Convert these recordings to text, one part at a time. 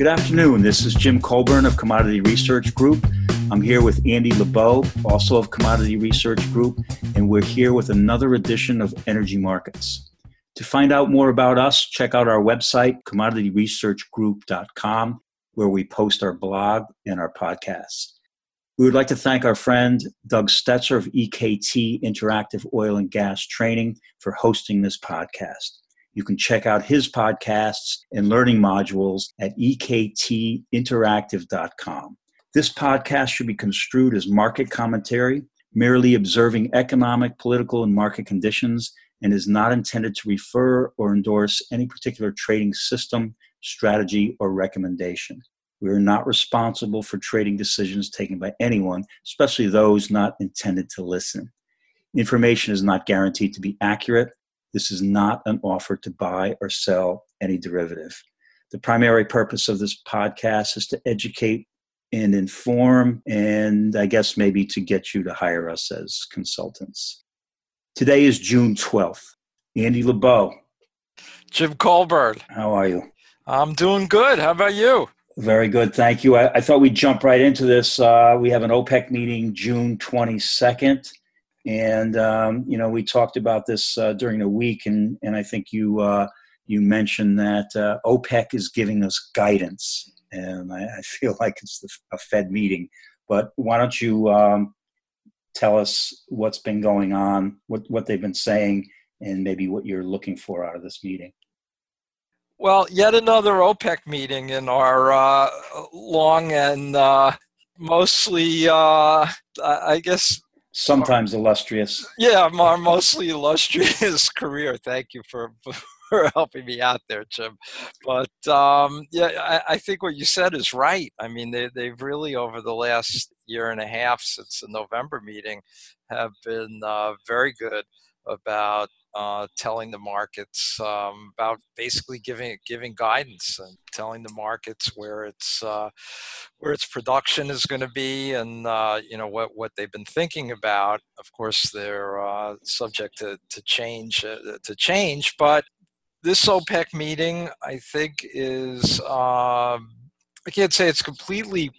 Good afternoon. This is Jim Colburn of Commodity Research Group. I'm here with Andy Lebow, also of Commodity Research Group, and we're here with another edition of Energy Markets. To find out more about us, check out our website, commodityresearchgroup.com, where we post our blog and our podcasts. We would like to thank our friend Doug Stetzer of EKT Interactive Oil and Gas Training for hosting this podcast. You can check out his podcasts and learning modules at ektinteractive.com. This podcast should be construed as market commentary, merely observing economic, political, and market conditions, and is not intended to refer or endorse any particular trading system, strategy, or recommendation. We are not responsible for trading decisions taken by anyone, especially those not intended to listen. Information is not guaranteed to be accurate this is not an offer to buy or sell any derivative. The primary purpose of this podcast is to educate and inform, and I guess maybe to get you to hire us as consultants. Today is June 12th. Andy Lebow. Jim Colburn. How are you? I'm doing good. How about you? Very good. Thank you. I, I thought we'd jump right into this. Uh, we have an OPEC meeting June 22nd. And um, you know, we talked about this uh, during the week, and and I think you uh, you mentioned that uh, OPEC is giving us guidance, and I, I feel like it's the, a Fed meeting. But why don't you um, tell us what's been going on, what what they've been saying, and maybe what you're looking for out of this meeting? Well, yet another OPEC meeting in our uh, long and uh, mostly, uh, I guess, sometimes illustrious. Yeah, my mostly illustrious career. Thank you for, for helping me out there, Jim. But um, yeah, I, I, think what you said is right. I mean, they, they've really over the last year and a half since the November meeting have been uh, very good about uh, telling the markets um, about basically giving giving guidance and telling the markets where its uh, where its production is going to be and uh, you know what what they've been thinking about. Of course, they're uh, subject to to change uh, to change, but this OPEC meeting, I think, is um, I can't say it's completely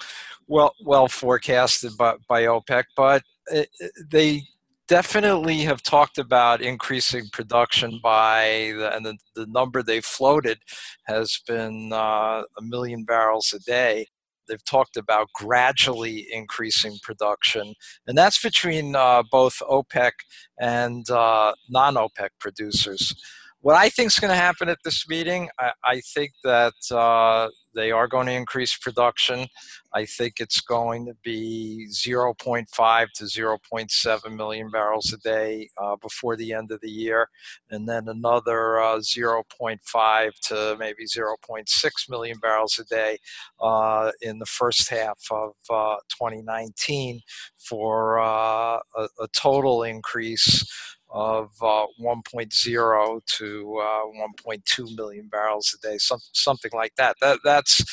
well well forecasted by, by OPEC, but it, they definitely have talked about increasing production by the, and the, the number they floated has been uh, a million barrels a day they've talked about gradually increasing production, and that's between uh, both OPEC and uh, non OPEC producers. What I think is going to happen at this meeting, I, I think that uh, they are going to increase production. I think it's going to be 0.5 to 0.7 million barrels a day uh, before the end of the year, and then another uh, 0.5 to maybe 0.6 million barrels a day uh, in the first half of uh, 2019 for uh, a, a total increase of uh, 1.0 to uh, 1.2 million barrels a day, some, something like that. That that's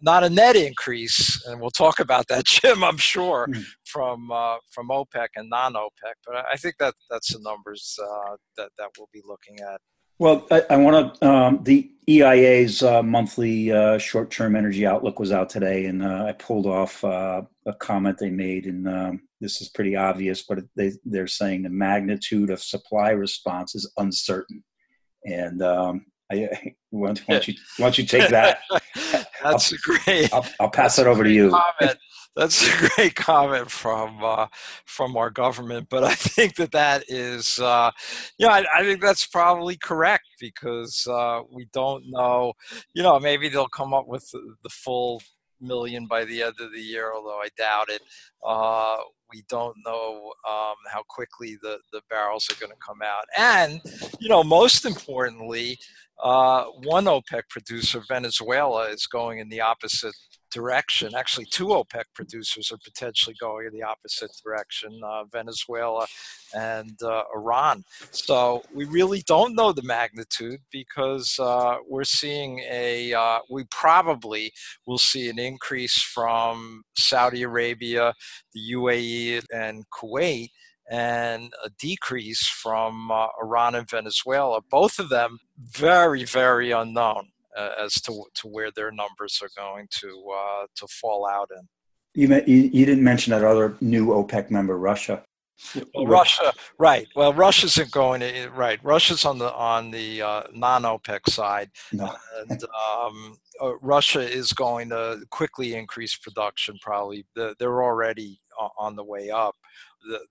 not a net increase, and we'll talk about that, Jim. I'm sure mm. from uh, from OPEC and non-OPEC, but I think that that's the numbers uh, that that we'll be looking at. Well, I, I want to. Um, the EIA's uh, monthly uh, short-term energy outlook was out today, and I pulled off a comment they made, in. um, this is pretty obvious, but they, they're saying the magnitude of supply response is uncertain. And um, I, why, don't you, why don't you take that? That's I'll, great. I'll, I'll pass that over to you. Comment. That's a great comment from uh, from our government, but I think that that is, uh, yeah, I, I, think that's probably correct because uh, we don't know. You know, maybe they'll come up with the, the full million by the end of the year, although I doubt it. Uh, we don't know um, how quickly the, the barrels are going to come out. And, you know, most importantly, uh, one OPEC producer, Venezuela, is going in the opposite direction. Actually, two OPEC producers are potentially going in the opposite direction uh, Venezuela and uh, Iran. So we really don't know the magnitude because uh, we're seeing a, uh, we probably will see an increase from Saudi Arabia, the UAE, and Kuwait. And a decrease from uh, Iran and Venezuela, both of them very, very unknown uh, as to to where their numbers are going to uh, to fall out in. You, you, you didn't mention that other new OPEC member, Russia. Well, Russia, right? Well, Russia isn't going to right. Russia's on the on the uh, non-OPEC side, no. and um, uh, Russia is going to quickly increase production. Probably they're already on the way up.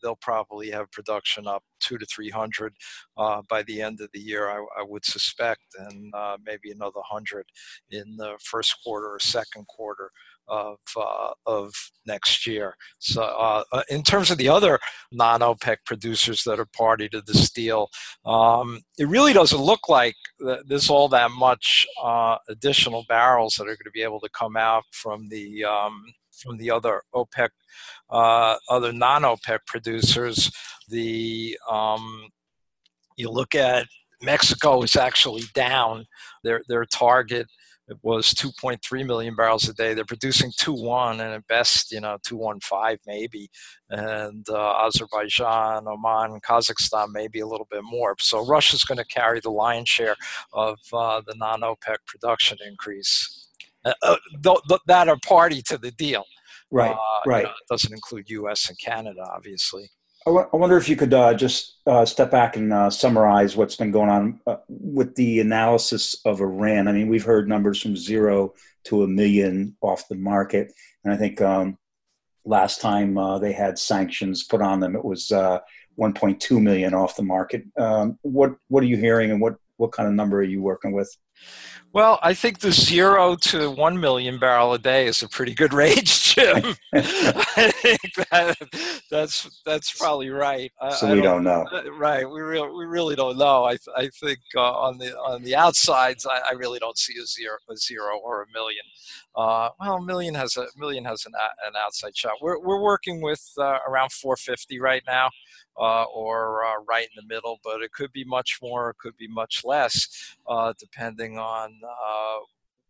They'll probably have production up two to three hundred uh, by the end of the year, I, I would suspect, and uh, maybe another hundred in the first quarter or second quarter of uh, of next year. So, uh, uh in terms of the other non-OPEC producers that are party to this deal, um, it really doesn't look like there's all that much uh, additional barrels that are going to be able to come out from the um, from the other OPEC, uh, other non-OPEC producers. The um, you look at Mexico is actually down their their target was 2.3 million barrels a day. They're producing 2.1 and at best, you know, 2.15 maybe. And uh, Azerbaijan, Oman, Kazakhstan maybe a little bit more. So Russia's going to carry the lion's share of uh, the non-OPEC production increase. Uh, uh th- th- that are party to the deal. Right, right. You know, it doesn't include U.S. and Canada, obviously. I, w- I wonder if you could uh, just uh, step back and uh, summarize what's been going on uh, with the analysis of Iran. I mean, we've heard numbers from zero to a million off the market, and I think um, last time uh, they had sanctions put on them, it was uh, 1.2 million off the market. Um, what what are you hearing, and what what kind of number are you working with? Well, I think the zero to one million barrel a day is a pretty good range, Jim. I think that, that's that's probably right. So I, we don't, don't, know, right? We really we really don't know. I I think uh, on the on the outsides, I, I, really don't see a zero a zero or a million. Uh, well, a million has a million has an an outside shot. We're we're working with uh, around 450 right now uh, or uh, right in the middle, but it could be much more, it could be much less, uh, depending on uh,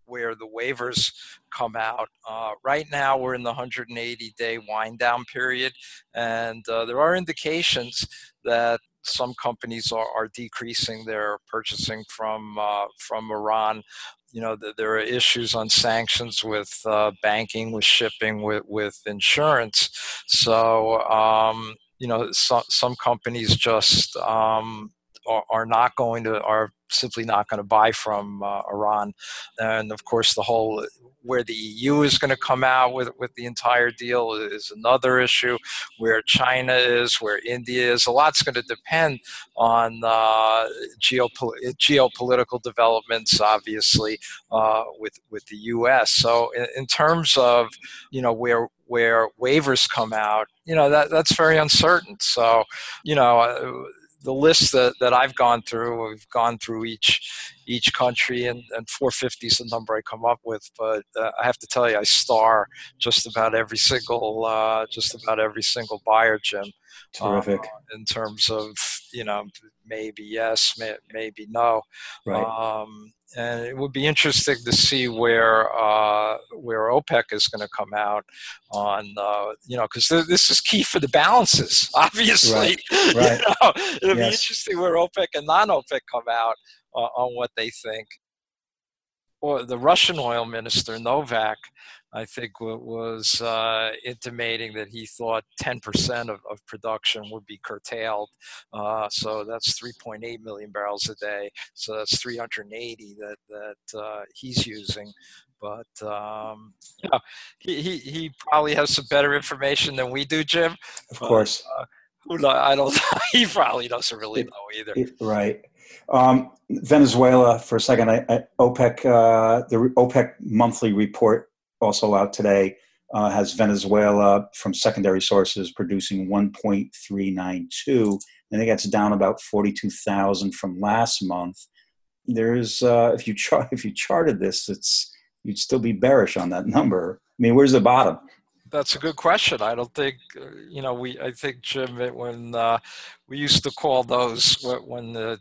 where the waivers come out. Uh, right now, we're in the 180 day wind down period, and uh, there are indications that some companies are, are decreasing their purchasing from from Iran you know there are issues on sanctions with uh, banking with shipping with, with insurance so um, you know some some companies just um, are, are, not going to are simply not going to buy from uh, Iran, and of course the whole where the EU is going to come out with with the entire deal is another issue. Where China is, where India is, a lot's going to depend on uh, geopol- geopolitical developments, obviously, uh, with with the U.S. So in, in terms of you know where where waivers come out, you know that that's very uncertain. So, you know, uh, the list that, that I've gone through, we've gone through each each country, and, and 450 is the number I come up with. But uh, I have to tell you, I star just about every single uh, just about every single buyer, Jim. Terrific. Uh, in terms of you know maybe yes, may, maybe no. Right. Um, and it would be interesting to see where uh, where OPEC is going to come out on uh, you know because th- this is key for the balances obviously right, right. You know, it'll yes. be interesting where OPEC and non-OPEC come out uh, on what they think or the Russian oil minister Novak I think was uh, intimating that he thought 10% of, of production would be curtailed. Uh, so that's 3.8 million barrels a day. So that's 380 that that uh, he's using. But um, you know, he, he, he probably has some better information than we do, Jim. Of course. But, uh, I don't. he probably doesn't really know either. Right. Um, Venezuela, for a second, I, I, OPEC, uh, the OPEC monthly report also out today, uh, has Venezuela from secondary sources producing 1.392. I think that's down about 42,000 from last month. There's, uh, if you chart, if you charted this, it's you'd still be bearish on that number. I mean, where's the bottom? That's a good question. I don't think, uh, you know, we. I think Jim, when uh, we used to call those when the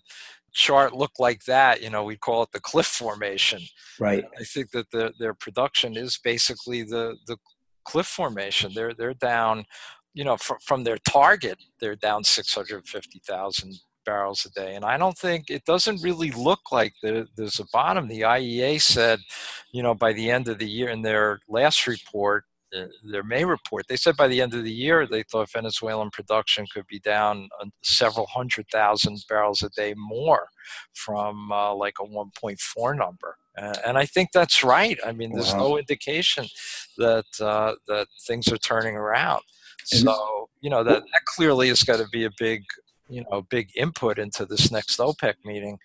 chart looked like that, you know, we call it the cliff formation. Right. I think that the, their production is basically the the cliff formation. They're they're down, you know, fr- from their target, they're down six hundred fifty thousand barrels a day. And I don't think it doesn't really look like there's a bottom. The IEA said, you know, by the end of the year in their last report, their May report, they said by the end of the year they thought Venezuelan production could be down several hundred thousand barrels a day more from uh, like a 1.4 number. Uh, and I think that's right. I mean, there's wow. no indication that uh, that things are turning around. So you know that, that clearly is going to be a big you know big input into this next OPEC meeting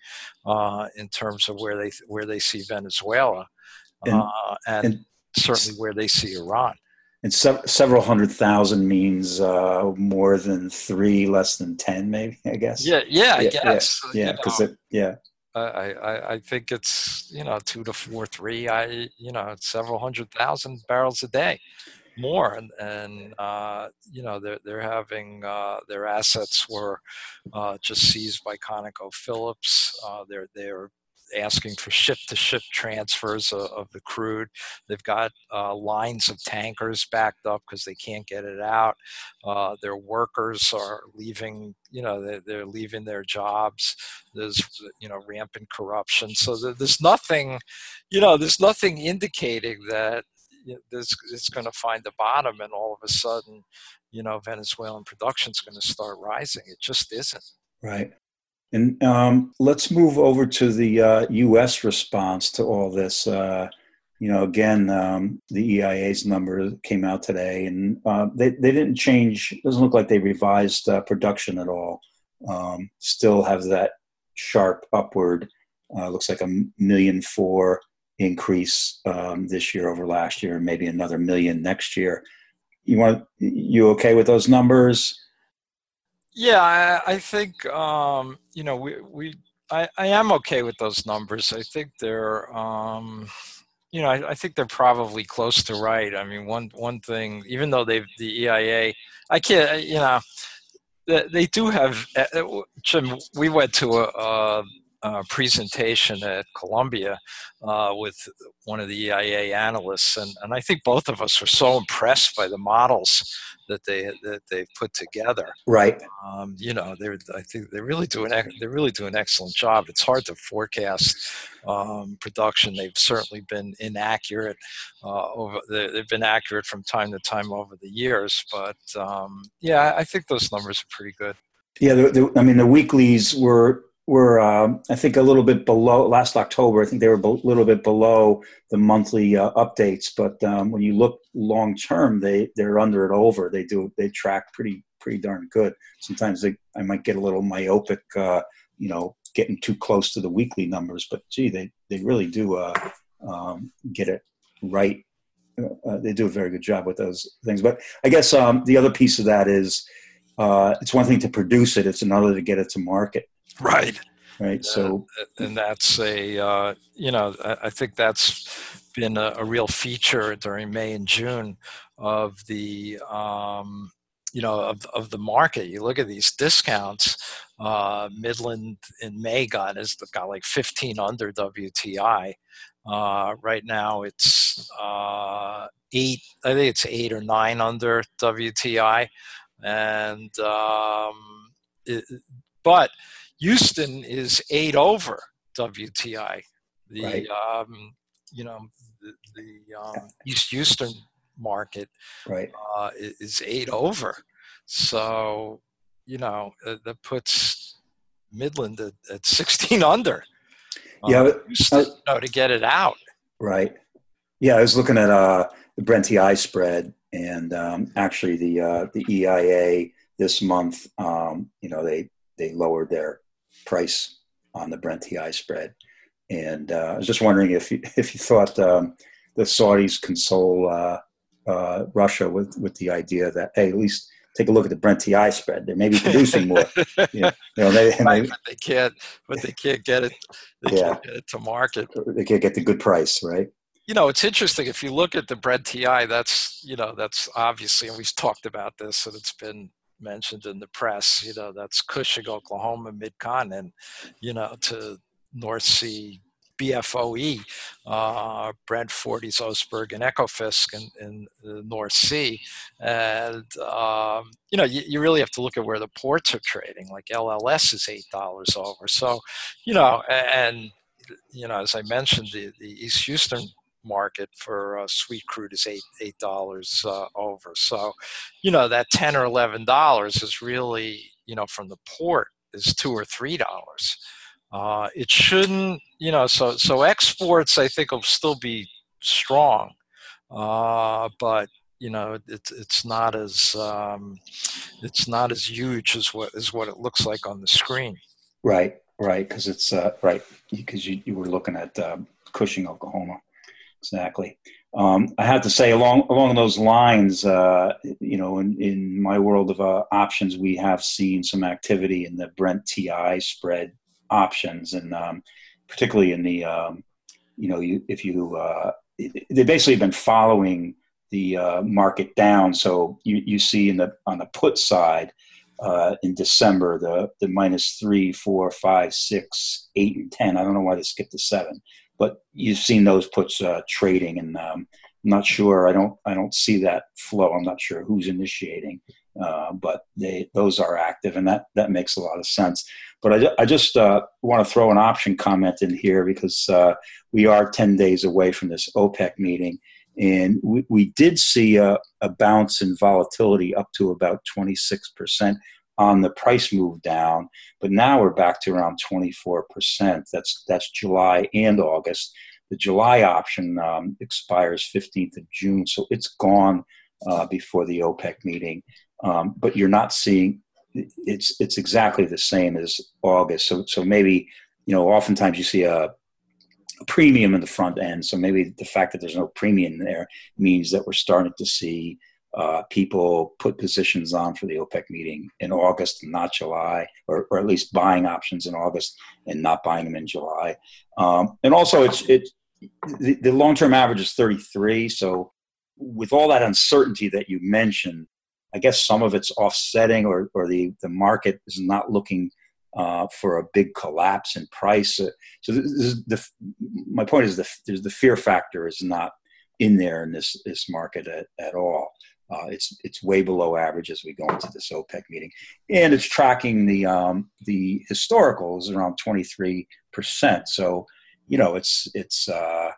uh, in terms of where they where they see Venezuela and, uh, and, and, certainly where they see Iran. And se- several hundred thousand means uh, more than three, less than ten, maybe. I guess. Yeah, yeah, I guess. Yeah, because yeah, yeah. I, I, I think it's you know two to four, three. I you know several hundred thousand barrels a day more and, and uh, you know they're, they're having uh, their assets were uh, just seized by ConocoPhillips. Uh, they're they're asking for ship to ship transfers of, of, the crude. They've got uh, lines of tankers backed up because they can't get it out. Uh, their workers are leaving, you know, they're, they're, leaving their jobs. There's, you know, rampant corruption. So there's nothing, you know, there's nothing indicating that it's going to find the bottom, and all of a sudden, you know, Venezuelan production is going to start rising. It just isn't. Right. And um, let's move over to the uh, U.S. response to all this. Uh, you know, again, um, the EIA's number came out today, and uh, they they didn't change. Doesn't look like they revised uh, production at all. Um, still have that sharp upward. Uh, looks like a million four increase um, this year over last year, and maybe another million next year. You want you okay with those numbers? Yeah, I, I think um, you know we we I, I am okay with those numbers. I think they're um, you know I, I think they're probably close to right. I mean, one one thing, even though they've the EIA, I can't you know they do have. Uh, Jim, we went to a, a uh, presentation at Columbia uh, with one of the EIA analysts, and, and I think both of us were so impressed by the models that they that they put together. Right. Um, you know, they're I think they're really doing they're really doing an excellent job. It's hard to forecast um, production. They've certainly been inaccurate uh, over. They've been accurate from time to time over the years, but um, yeah, I think those numbers are pretty good. Yeah, the, the, I mean the weeklies were were uh, I think a little bit below last October. I think they were a little bit below the monthly uh, updates. But um, when you look long term, they they're under it over. They do they track pretty pretty darn good. Sometimes they I might get a little myopic, uh, you know, getting too close to the weekly numbers. But gee, they they really do uh, um, get it right. Uh, they do a very good job with those things. But I guess um, the other piece of that is uh, it's one thing to produce it; it's another to get it to market. Right. Right. So, uh, and that's a, uh, you know, I, I, think that's been a, a, real feature during May and June of the, um, you know, of, of the market. You look at these discounts. Uh, Midland in May got is got like 15 under WTI. Uh, right now it's uh, eight. I think it's eight or nine under WTI, and um, it, but Houston is eight over WTI. The right. um, you know the, the um, East Houston market right. uh, is eight over. So you know uh, that puts Midland at, at 16 under. Yeah, uh, Houston, you know, to get it out. Right. Yeah, I was looking at uh, the Brent TI spread, and um, actually the uh, the EIA this month, um, you know, they they lowered their price on the Brent TI spread. And uh, I was just wondering if you, if you thought um, the Saudis console uh, uh, Russia with, with the idea that, hey, at least take a look at the Brent TI spread. They may be producing more. you know, they, right, they, but they can't, but they can't get it. They yeah. can't get it to market. They can't get the good price, right? You know, it's interesting if you look at the Brent TI. That's you know, that's obviously, and we've talked about this, and it's been mentioned in the press. You know, that's Cushing, Oklahoma, mid continent, you know, to North Sea BFOE, uh, Brent Forties, Oseberg, and Ekofisk in, in, the North Sea. And, um, you know, you, you, really have to look at where the ports are trading. Like LLS is $8 over. So, you know, and, you know, as I mentioned, the, the East Houston market for uh, sweet crude is eight eight dollars uh, over. So, you know that ten or eleven dollars is really you know from the port is two or three dollars. Uh, it shouldn't, you know, so so exports I think will still be strong, uh, but you know it's it's not as um, it's not as huge as what what it looks like on the screen. Right, right, because it's uh, right because you, you were looking at um, Cushing, Oklahoma, exactly. Um, I have to say, along along those lines, uh, you know, in, in my world of uh, options, we have seen some activity in the Brent TI spread options, and um, particularly in the um, you know you, if you uh, they've basically been following the uh, market down. So you, you see in the on the put side uh, in December the the minus three, four, five, six, eight, and ten. I don't know why they skipped the seven, but you've seen those puts uh, trading, and um, I'm not sure. I don't I don't see that flow. I'm not sure who's initiating. Uh, but they those are active, and that that makes a lot of sense. But I, I just uh, want to throw an option comment in here because uh, we are ten days away from this OPEC meeting, and we, we did see a, a bounce in volatility up to about twenty six percent on the price move down, but now we're back to around twenty four percent. That's that's July and August. The July option um, expires 15th of June, so it's gone uh, before the OPEC meeting um, but you're not seeing it's it's exactly the same as August. So so maybe you know oftentimes you see a, premium in the front end. So maybe the fact that there's no premium there means that we're starting to see uh, people put positions on for the OPEC meeting in August not July, or, or at least buying options in August and not buying them in July. Um, and also, it's it the, the long term average is 33. So with all that uncertainty that you mentioned, I guess some of it's offsetting, or or the the market is not looking uh, for a big collapse in price. Uh, so the my point is the the fear factor is not in there in this this market at, at all. Uh, it's it's way below average as we go into this OPEC meeting, and it's tracking the um, the historicals around 23 percent. So you know it's it's uh,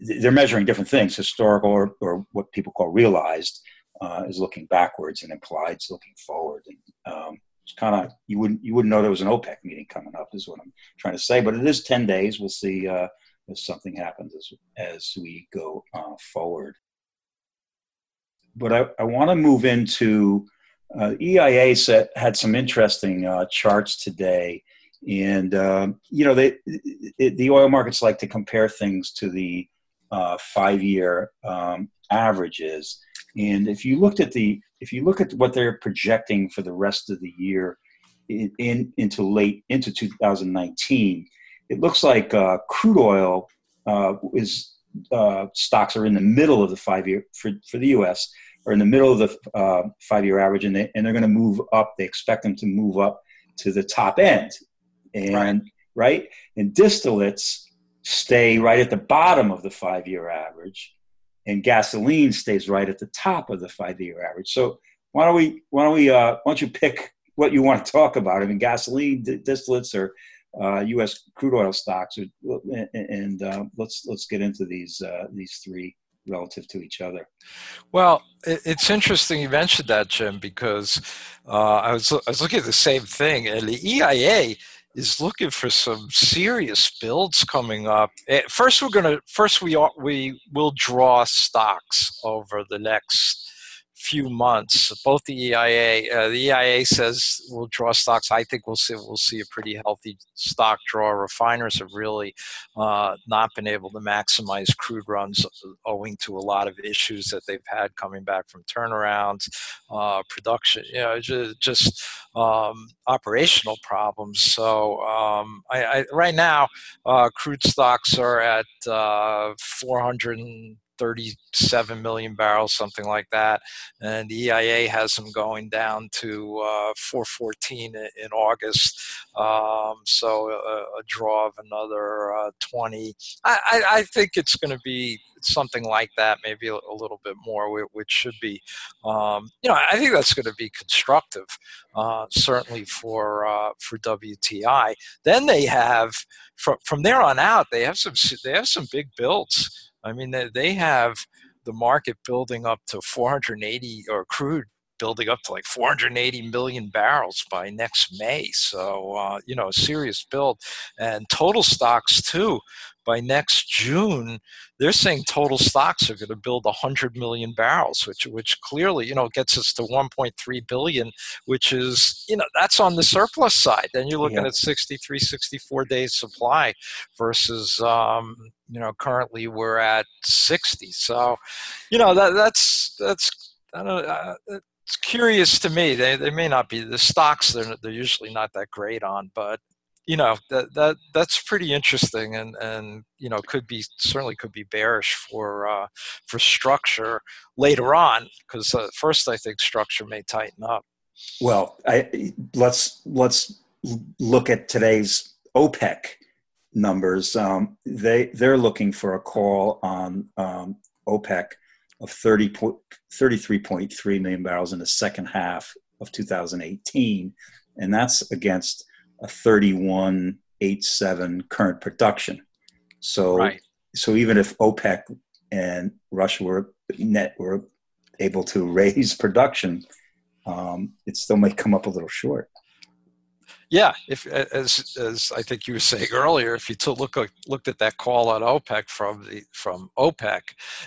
they're measuring different things, historical or, or what people call realized uh, is looking backwards and implied's looking forward. And, um, it's kind of you wouldn't you wouldn't know there was an OPEC meeting coming up is what I'm trying to say. But it is ten days. We'll see uh, if something happens as as we go uh, forward. But I, I want to move into uh, EIA set had some interesting uh, charts today, and um, you know they it, the oil markets like to compare things to the uh, five year um, averages. And if you looked at the if you look at what they're projecting for the rest of the year in, in into late into 2019, it looks like uh, crude oil uh, is uh, stocks are in the middle of the five year for, for the U.S. are in the middle of the uh, five year average, and, they, and they're going to move up. They expect them to move up to the top end, and right, right? and distillates stay right at the bottom of the five year average and gasoline stays right at the top of the five-year average. So why don't we why don't we uh, why don't you pick what you want to talk about? I mean, gasoline, distillates, or uh, U.S. crude oil stocks, or, and uh, let's let's get into these uh, these three relative to each other. Well, it's interesting you mentioned that, Jim, because uh, I was I was looking at the same thing, and the EIA is looking for some serious builds coming up. Eh, first, we're gonna first we are, we will draw stocks over the next few months. Both the EIA, uh, the EIA says we'll draw stocks. I think we'll see we'll see a pretty healthy stock draw. Refiners have really uh, not been able to maximize crude runs owing to a lot of issues that they've had coming back from turnarounds, uh, production, you know, just, just um, operational problems. So um, I, I, right now, uh, crude stocks are at uh, 400. 37 million barrels, something like that. And the EIA has them going down to uh, 414 in August. Um, so a, a, draw of another uh, 20. I, I, I think it's going to be something like that, maybe a, a little bit more, which should be, um, you know, I think that's going to be constructive, uh, certainly for uh, for WTI. Then they have from from there on out, they have some they have some big builds. I mean, they, they have the market building up to 480 or crude building up to like 480 million barrels by next May. So, uh, you know, a serious build. And total stocks, too, by next June, they're saying total stocks are going to build 100 million barrels, which, which clearly, you know, gets us to 1.3 billion, which is, you know, that's on the surplus side. Then you're looking yeah. at 63, 64 days supply versus, um, you know, currently we're at 60. So, you know, that, that's, that's, I don't uh, it's curious to me. They they may not be the stocks. They're they're usually not that great on, but you know that that that's pretty interesting, and and you know could be certainly could be bearish for uh, for structure later on because uh, first I think structure may tighten up. Well, I, let's let's look at today's OPEC numbers. Um, they they're looking for a call on um, OPEC of 30 33.3 million barrels in the second half of 2018, and that's against a 31.87 current production. So, right. so even if OPEC and Russia were net were able to raise production, um, it still may come up a little short. Yeah, if as as I think you were saying earlier, if you took look looked at that call on OPEC from the from OPEC,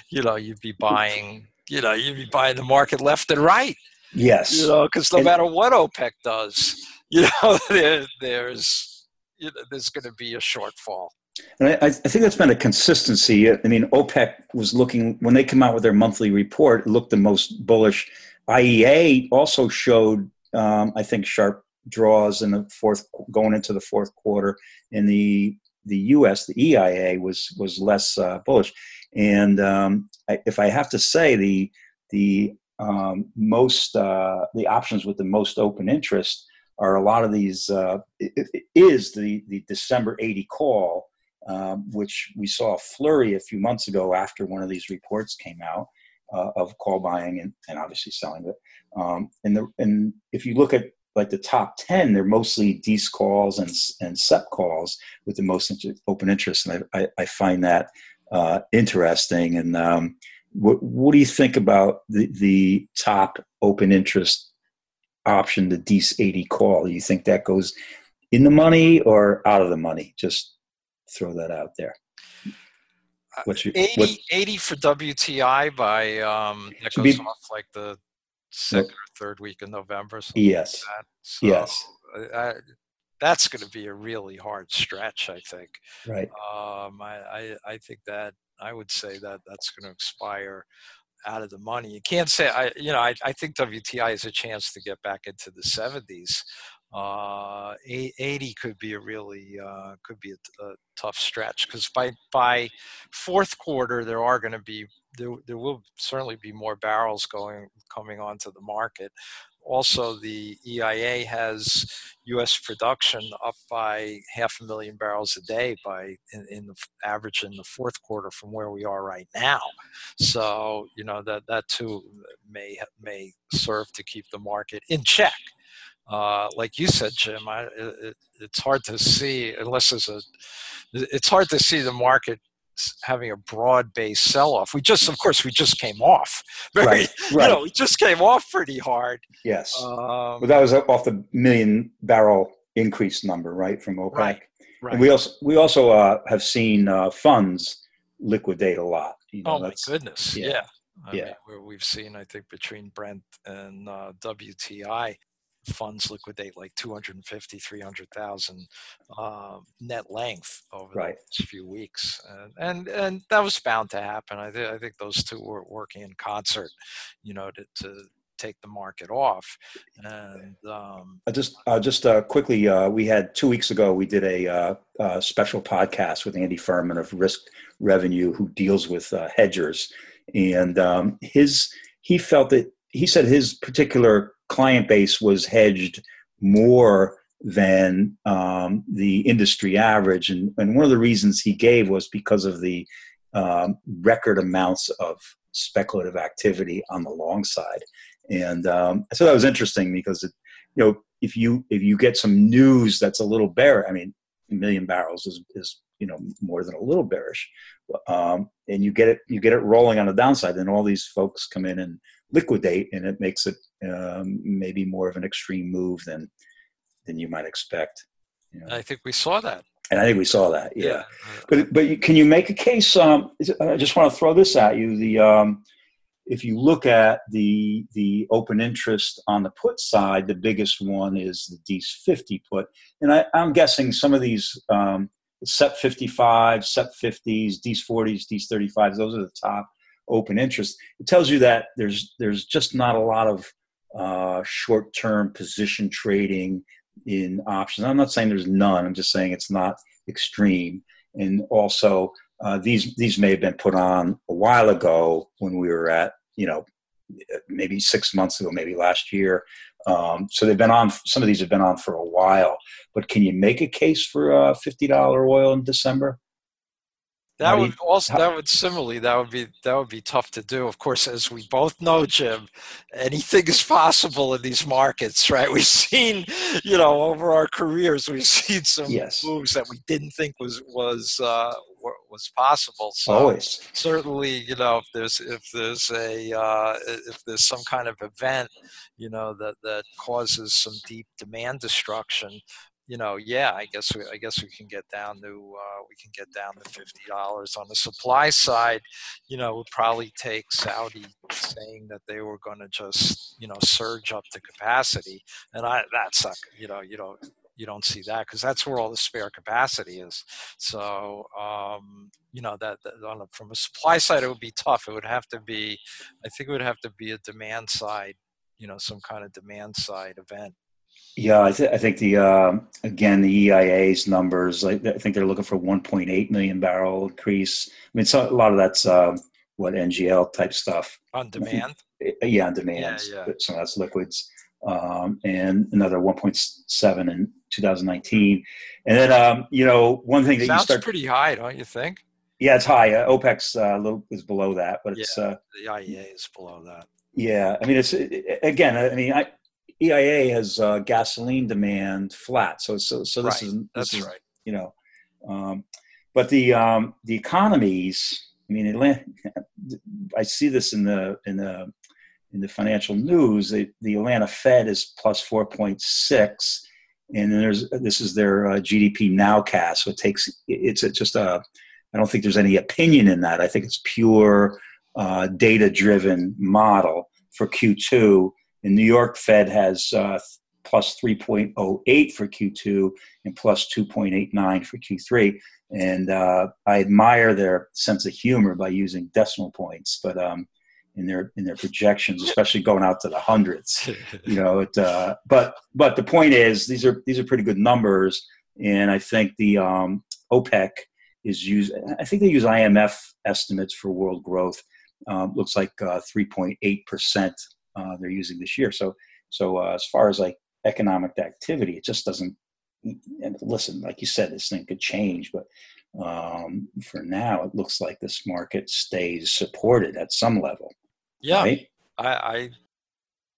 you know, you'd be buying, you know, you'd be buying the market left and right. Yes, you know, because no and, matter what OPEC does, you know, there, there's you know, there's going to be a shortfall. And I, I, think that's been a consistency. I mean, OPEC was looking when they come out with their monthly report, it looked the most bullish. IEA also showed, um, I think, sharp draws in the fourth going into the fourth quarter in the the U.S. the EIA was was less uh, bullish, and um, I, if I have to say the the um, most uh, the options with the most open interest are a lot of these uh, it, it is the the December 80 call, um, which we saw a flurry a few months ago after one of these reports came out. Uh, of call buying and, and obviously selling it. Um, and the and if you look at like the top 10 they're mostly DEES calls and, and SEP calls with the most inter- open interest. And I, I, I find that uh, interesting. And um, what, what do you think about the, the top open interest option the DEES 80 call? Do you think that goes in the money or out of the money? Just throw that out there. Uh, What's your, 80, what, 80 for WTI by um, that goes be, off like the second or third week in November. Yes. Like that. so, yes. I, that's going to be a really hard stretch, I think. Right. Um, I, I, I think that I would say that that's going to expire out of the money. You can't say I, you know, I, I think WTI has a chance to get back into the 70s. Uh, 80 could be a really uh, could be a, tough stretch because by by fourth quarter there are going to be there, there will certainly be more barrels going coming onto the market. Also, the EIA has U.S. production up by half a million barrels a day by in, in the average in the fourth quarter from where we are right now. So you know that that too may may serve to keep the market in check. Uh, like you said, Jim, I, it, it's hard to see unless there's a. It's hard to see the market having a broad-based sell-off. We just, of course, we just came off. Very, right, right. You know, we just came off pretty hard. Yes. Um, but that was off the million barrel increase number, right, from OPEC. Right. Right. And we also we also uh, have seen uh, funds liquidate a lot. You know, oh my goodness! Yeah, yeah. I yeah. Mean, we've seen, I think, between Brent and uh, WTI, funds liquidate like 250 300,000 uh, net length over right. the last few weeks and, and and that was bound to happen I, th- I think those two were working in concert you know to, to take the market off. And um, I just uh, just uh, quickly, uh, we had two weeks ago we did a uh, uh, special podcast with Andy Furman of Risk Revenue, who deals with uh, hedgers, and um, his he felt that he said his particular client base was hedged more than um, the industry average. And, and one of the reasons he gave was because of the um, record amounts of speculative activity on the long side. And um, thought that was interesting because, it, you know, if you if you get some news that's a little bear, I mean, a million barrels is, is you know more than a little bearish, um, and you get it you get it rolling on the downside, then all these folks come in and liquidate, and it makes it um, maybe more of an extreme move than than you might expect. You know? I think we saw that. And I think we saw that, yeah. yeah. But but can you make a case? Um, I just want to throw this at you. The um, if you look at the the open interest on the put side, the biggest one is the DEES 50 put, and I, am guessing some of these um, SEP 55, SEP 50s, DEES 40s, DEES 35s. Those are the top open interest. It tells you that there's there's just not a lot of uh, short term position trading in options. I'm not saying there's none. I'm just saying it's not extreme. And also, uh, these these may have been put on a while ago when we were at you know maybe six months ago, maybe last year. Um, so they've been on. Some of these have been on for a while. But can you make a case for uh, fifty dollar oil in December? That would also that would similarly that would be that would be tough to do. Of course, as we both know, Jim, anything is possible in these markets, right? We've seen, you know, over our careers, we've seen some yes. moves that we didn't think was was uh, was possible. So Always. certainly, you know, if there's if there's a uh, if there's some kind of event, you know, that that causes some deep demand destruction, you know, yeah, I guess we, I guess we can get down to uh, we can get down to fifty dollars on the supply side. You know, it would probably take Saudi saying that they were going to just you know surge up to capacity, and I that's not you know you don't you don't see that because that's where all the spare capacity is. So um, you know that, that on a, from a supply side it would be tough. It would have to be, I think it would have to be a demand side, you know, some kind of demand side event. Yeah, I, th- I think the uh, again the EIA's numbers. I, I, think they're looking for 1.8 million barrel increase. I mean, so a lot of that's uh, what NGL type stuff on demand. Think, yeah, on demand. Yeah, yeah. So that's liquids, um, and another 1.7 in 2019. And then um, you know one thing that Sounds you start pretty high, don't you think? Yeah, it's high. Uh, OPEC's uh, little is below that, but it's yeah, uh, the IEA is below that. Yeah, I mean it's again. I mean I EIA has uh, gasoline demand flat. So so so this right. is this that's is, right. You know, um, but the um, the economies. I mean, Atlanta, I see this in the in the in the financial news. The, the Atlanta Fed is plus four point six, and there's this is their uh, GDP nowcast. So it takes it's just a. I don't think there's any opinion in that. I think it's pure uh, data driven model for Q2 and New York Fed has uh, plus 3.08 for Q2 and plus 2.89 for Q3. And uh, I admire their sense of humor by using decimal points, but um, in their in their projections, especially going out to the hundreds, you know. It, uh, but but the point is, these are these are pretty good numbers, and I think the um, OPEC is used. I think they use IMF estimates for world growth. Um, looks like uh, 3.8 percent uh, they're using this year. So, so uh, as far as like economic activity, it just doesn't. And listen, like you said, this thing could change, but um, for now, it looks like this market stays supported at some level. Yeah, right? I, I,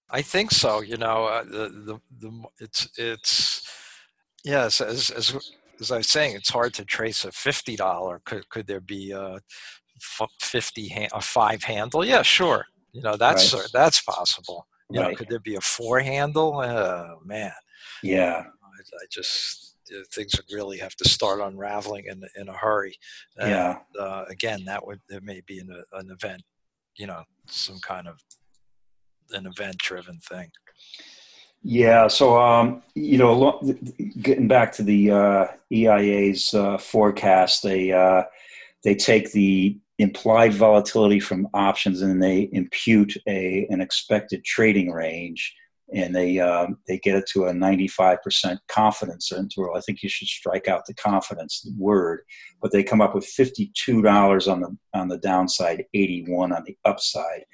I think so. You know, uh, the, the the it's it's yes as as as I was saying, it's hard to trace a fifty dollar. Could could there be a fifty hand, a five handle? Yeah, sure. You know, that's right. that's possible. You right. know, could there be a four handle? Oh man. Yeah. I, I just things would really have to start unraveling in in a hurry. And, yeah. Uh, again, that would there may be an, an event, you know, some kind of an event driven thing. Yeah. So, um, you know, getting back to the uh, EIA's uh, forecast, they uh, they take the implied volatility from options and they impute a an expected trading range and they um, they get it to a 95% confidence interval. I think you should strike out the confidence word, but they come up with $52 on the on the downside, 81 on the upside.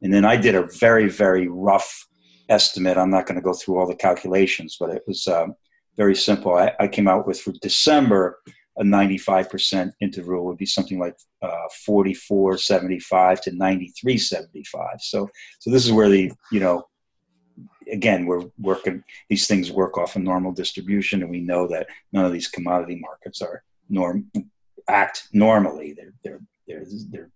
And then I did a very very rough estimate. I'm not going to go through all the calculations, but it was um, very simple. I, I, came out with for December a 95% interval would be something like uh, 44.75 to 93.75. So so this is where the you know again, we're working, these things work off a normal distribution, and we know that none of these commodity markets are norm act normally. They're they're they're they're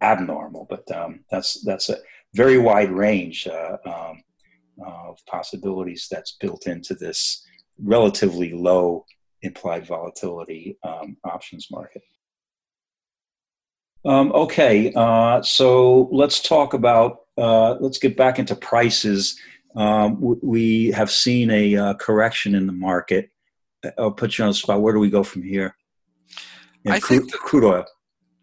abnormal, but um, that's that's a very wide range uh, um, of possibilities that's built into this relatively low implied volatility um, options market. Um, okay, uh, so let's talk about, uh, let's get back into prices um, we have seen a uh, correction in the market. I'll put you on the spot. Where do we go from here? I crude, think crude oil.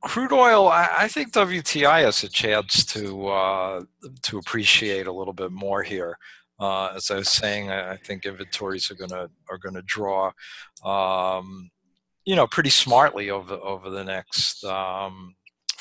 Crude oil. I, I, think WTI has a chance to uh, to appreciate a little bit more here. Uh, as I was saying, I, I think inventories are gonna are gonna draw, um, you know, pretty smartly over over the next um,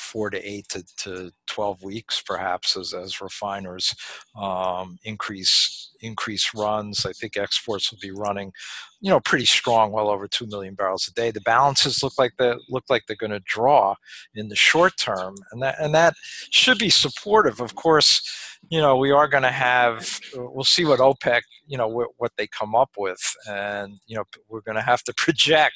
four to eight to, to 12 weeks perhaps as, as refiners um, increase increase runs i think exports will be running you know pretty strong well over 2 million barrels a day the balances look like they look like they're going to draw in the short term and that and that should be supportive of course you know, we are going to have, we'll see what OPEC, you know, wh- what they come up with. And, you know, we're going to have to project,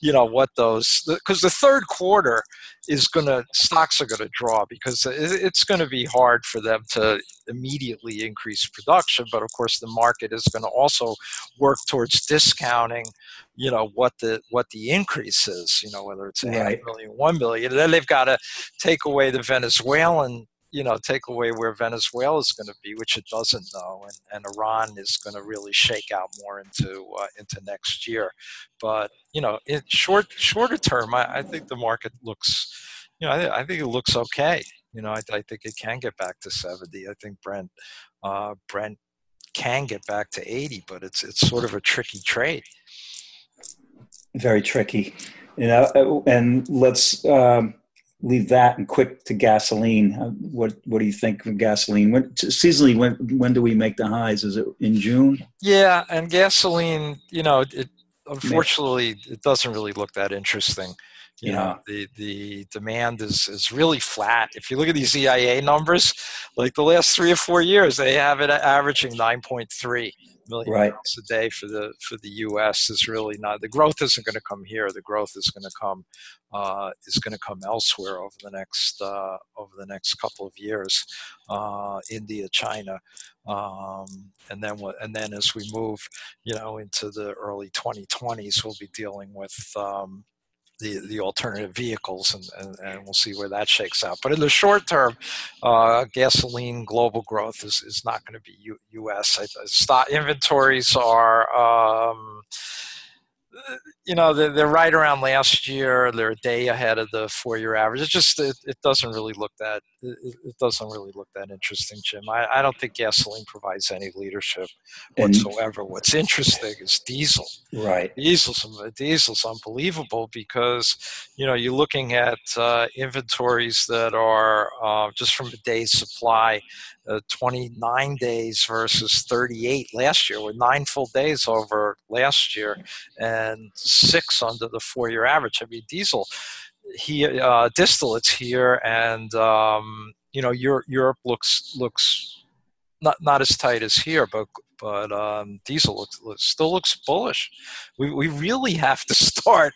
you know, what those, because the third quarter is going to, stocks are going to draw because it's going to be hard for them to immediately increase production. But of course, the market is going to also work towards discounting you know what the what the increase is you know whether it's a right. half million one million and then they've got to take away the venezuelan you know, take away where Venezuela is going to be, which it doesn't know, and, and Iran is going to really shake out more into uh, into next year. But you know, in short shorter term, I, I think the market looks, you know, I, I, think it looks okay. You know, I, I, think it can get back to seventy. I think Brent uh, Brent can get back to eighty, but it's it's sort of a tricky trade. Very tricky, you know, and let's. Um leave that and quick to gasoline. Uh, what what do you think of gasoline? When seasonally, when when do we make the highs? Is it in June? Yeah, and gasoline, you know, it unfortunately it doesn't really look that interesting. You yeah. know, the the demand is is really flat. If you look at these EIA numbers, like the last three or four years, they have it averaging nine point three million right. barrels a day for the for the U.S. is really not the growth isn't going to come here. The growth is going to come uh, is going to come elsewhere over the next uh, over the next couple of years. Uh, India, China, um, and then and then as we move, you know, into the early 2020s, we'll be dealing with um, the, the alternative vehicles, and, and, and, we'll see where that shakes out. But in the short term, uh, gasoline global growth is, is not going to be U, U.S. stock inventories are. Um, you know they're, they're, right around last year they're a day ahead of the four year average it just it, it doesn't really look that it, it, doesn't really look that interesting jim. I, I don't think gasoline provides any leadership whatsoever. And, what's interesting is diesel. Right. Diesel's diesel's unbelievable because you know you're looking at uh, inventories that are uh, just from a day's supply uh, 29 days versus 38 last year, with nine full days over last year and six under the four year average. I mean, diesel, he, uh, distillates here, and um, you know, Europe, Europe looks looks not not as tight as here, but but um, diesel looks, looks, still looks bullish. We, we really have to start,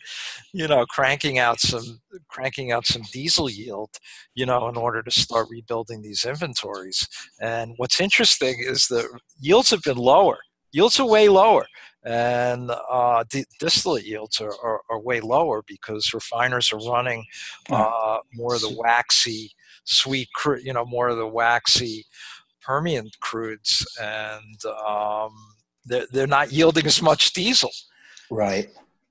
you know, cranking out some cranking out some diesel yield, you know, in order to start rebuilding these inventories. And what's interesting is the yields have been lower. Yields are way lower, and uh, distillate yields are, are, are, way lower because refiners are running uh, more of the waxy, sweet, crude, you know, more of the waxy Permian crudes, and um, they're, they're not yielding as much diesel. Right.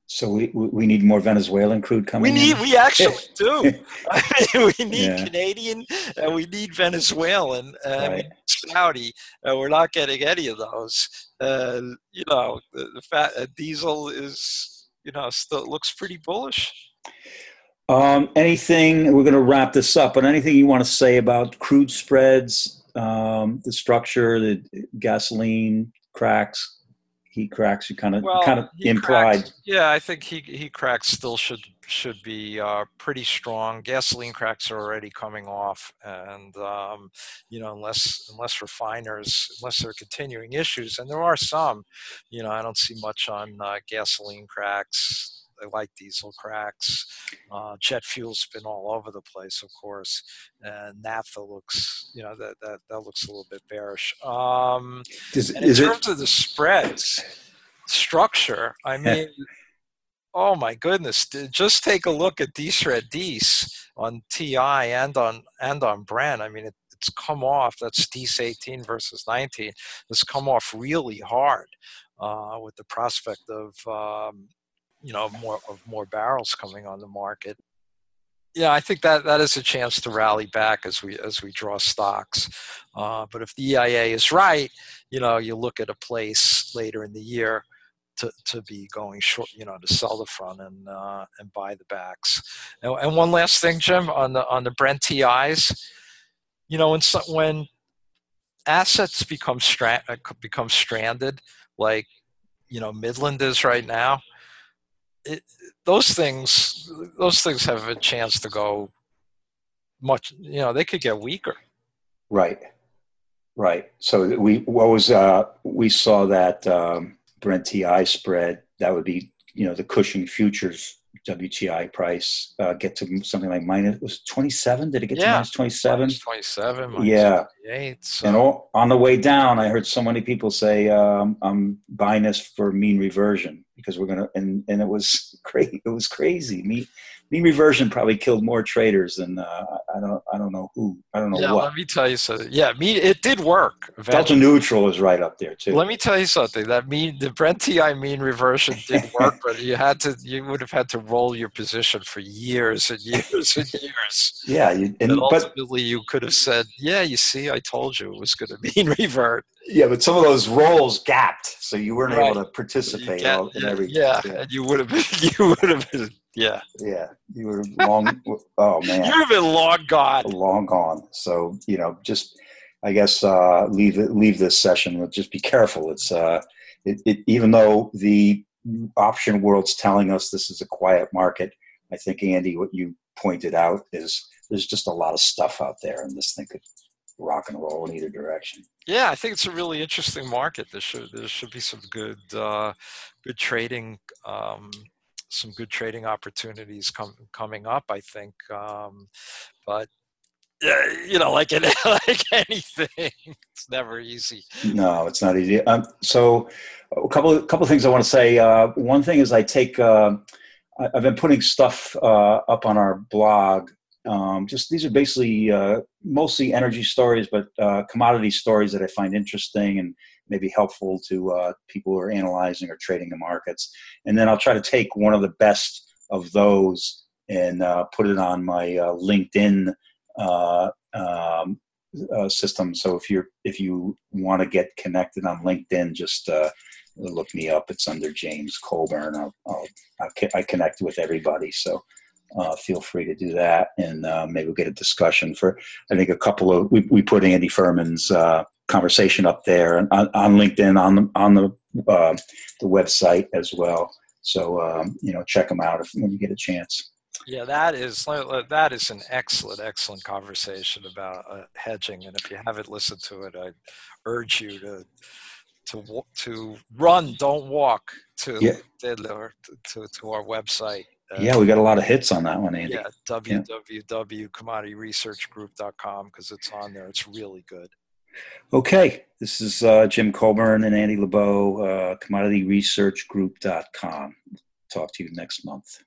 So we we need more Venezuelan crude coming. We need. In? We actually do. I mean, we need Yeah. Canadian and we need Venezuelan Right. Saudi. And we're not getting any of those. Uh, you know, the, the fat uh, diesel is you know still looks pretty bullish. Um, anything? We're going to wrap this up. But anything you want to say about crude spreads, um, the structure, the gasoline cracks, heat cracks? You kind of kind of implied. cracks- yeah, I think he he cracks still should should be uh, pretty strong. Gasoline cracks are already coming off, and um, you know unless unless refiners unless there are continuing issues, and there are some, you know I don't see much on uh, gasoline cracks. I like diesel cracks. Uh, jet fuel's been all over the place, of course, and naphtha looks, you know, that that, that looks a little bit bearish. Um, Is, in is it? terms of the spreads structure, I mean, oh my goodness! Just take a look at D-Shred Dees on TI and on and on Brent. I mean, it, it's come off. That's Dees 18 versus 19. It's come off really hard uh, with the prospect of um, you know more of more barrels coming on the market. Yeah, I think that that is a chance to rally back as we as we draw stocks. Uh, but if the EIA is right, you know, you look at a place later in the year to, to be going short, you know, to sell the front and uh, and buy the backs. And, and one last thing, Jim, on the on the Brent TIs, you know, when so, when assets become stra- become stranded, like you know Midland is right now, it, those things those things have a chance to go much. You know, they could get weaker. Right, right. So we what was uh, we saw that um, Brent TI spread that would be you know the Cushing futures WTI price uh, get to something like minus was twenty seven. Did it get to Yeah. minus twenty seven? Twenty seven. Yeah. Eight. So. And all, on the way down, I heard so many people say, um, "I'm buying this for mean reversion because we're gonna," and and it was great. It was crazy. Mean mean reversion probably killed more traders than uh, I don't I don't know who I don't know yeah, what. let me tell you something. Yeah, me, it did work. Delta neutral is right up there too. Let me tell you something. That mean the Brent TI mean reversion did work, but you had to, you would have had to roll your position for years and years and years. yeah, you, and And but ultimately, you could have said, "Yeah, you see, I told you it was going to mean revert." Yeah, but some of those roles gapped, so you weren't Right. able to participate all, in yeah, every. yeah, yeah, and you would have, been, you would have been, yeah, yeah, you were long. oh man, you would have been long gone. long gone. So you know, just I guess uh, leave it, leave this session. Just be careful. It's uh, it, it, even though the option world's telling us this is a quiet market. I think Andy, what you pointed out is there's just a lot of stuff out there, and this thing could rock and roll in either direction. Yeah, I think it's a really interesting market. There should there should be some good uh, good trading um, some good trading opportunities com- coming up. I think, um, but yeah, you know, like it, like anything, it's never easy. No, it's not easy. Um, so, a couple of couple of things I want to say. Uh, one thing is I take uh, I've been putting stuff uh, up on our blog. Um, just these are basically uh, mostly energy stories, but uh, commodity stories that I find interesting and maybe helpful to uh, people who are analyzing or trading the markets. And then I'll try to take one of the best of those and uh, put it on my uh, LinkedIn uh, um, system. So if you're if you want to get connected on LinkedIn, just look me up. It's under James Colburn. I'll, I'll, I'll I connect with everybody. So uh, feel free to do that, and uh, maybe we'll get a discussion for. I think a couple of we, we put Andy Furman's uh, conversation up there on, on LinkedIn on the on the uh, the website as well. So um, you know, check them out if when you get a chance. Yeah, that is that is an excellent, excellent conversation about uh, hedging. And if you haven't listened to it, I urge you to to to run, don't walk to Yeah. to, to, to our website. Uh, Yeah, we got a lot of hits on that one, Andy. yeah, www.commodityresearchgroup.com because it's on there. It's really good. Okay, this is uh, Jim Colburn and Andy Lebow, uh, commodityresearchgroup.com. Talk to you next month.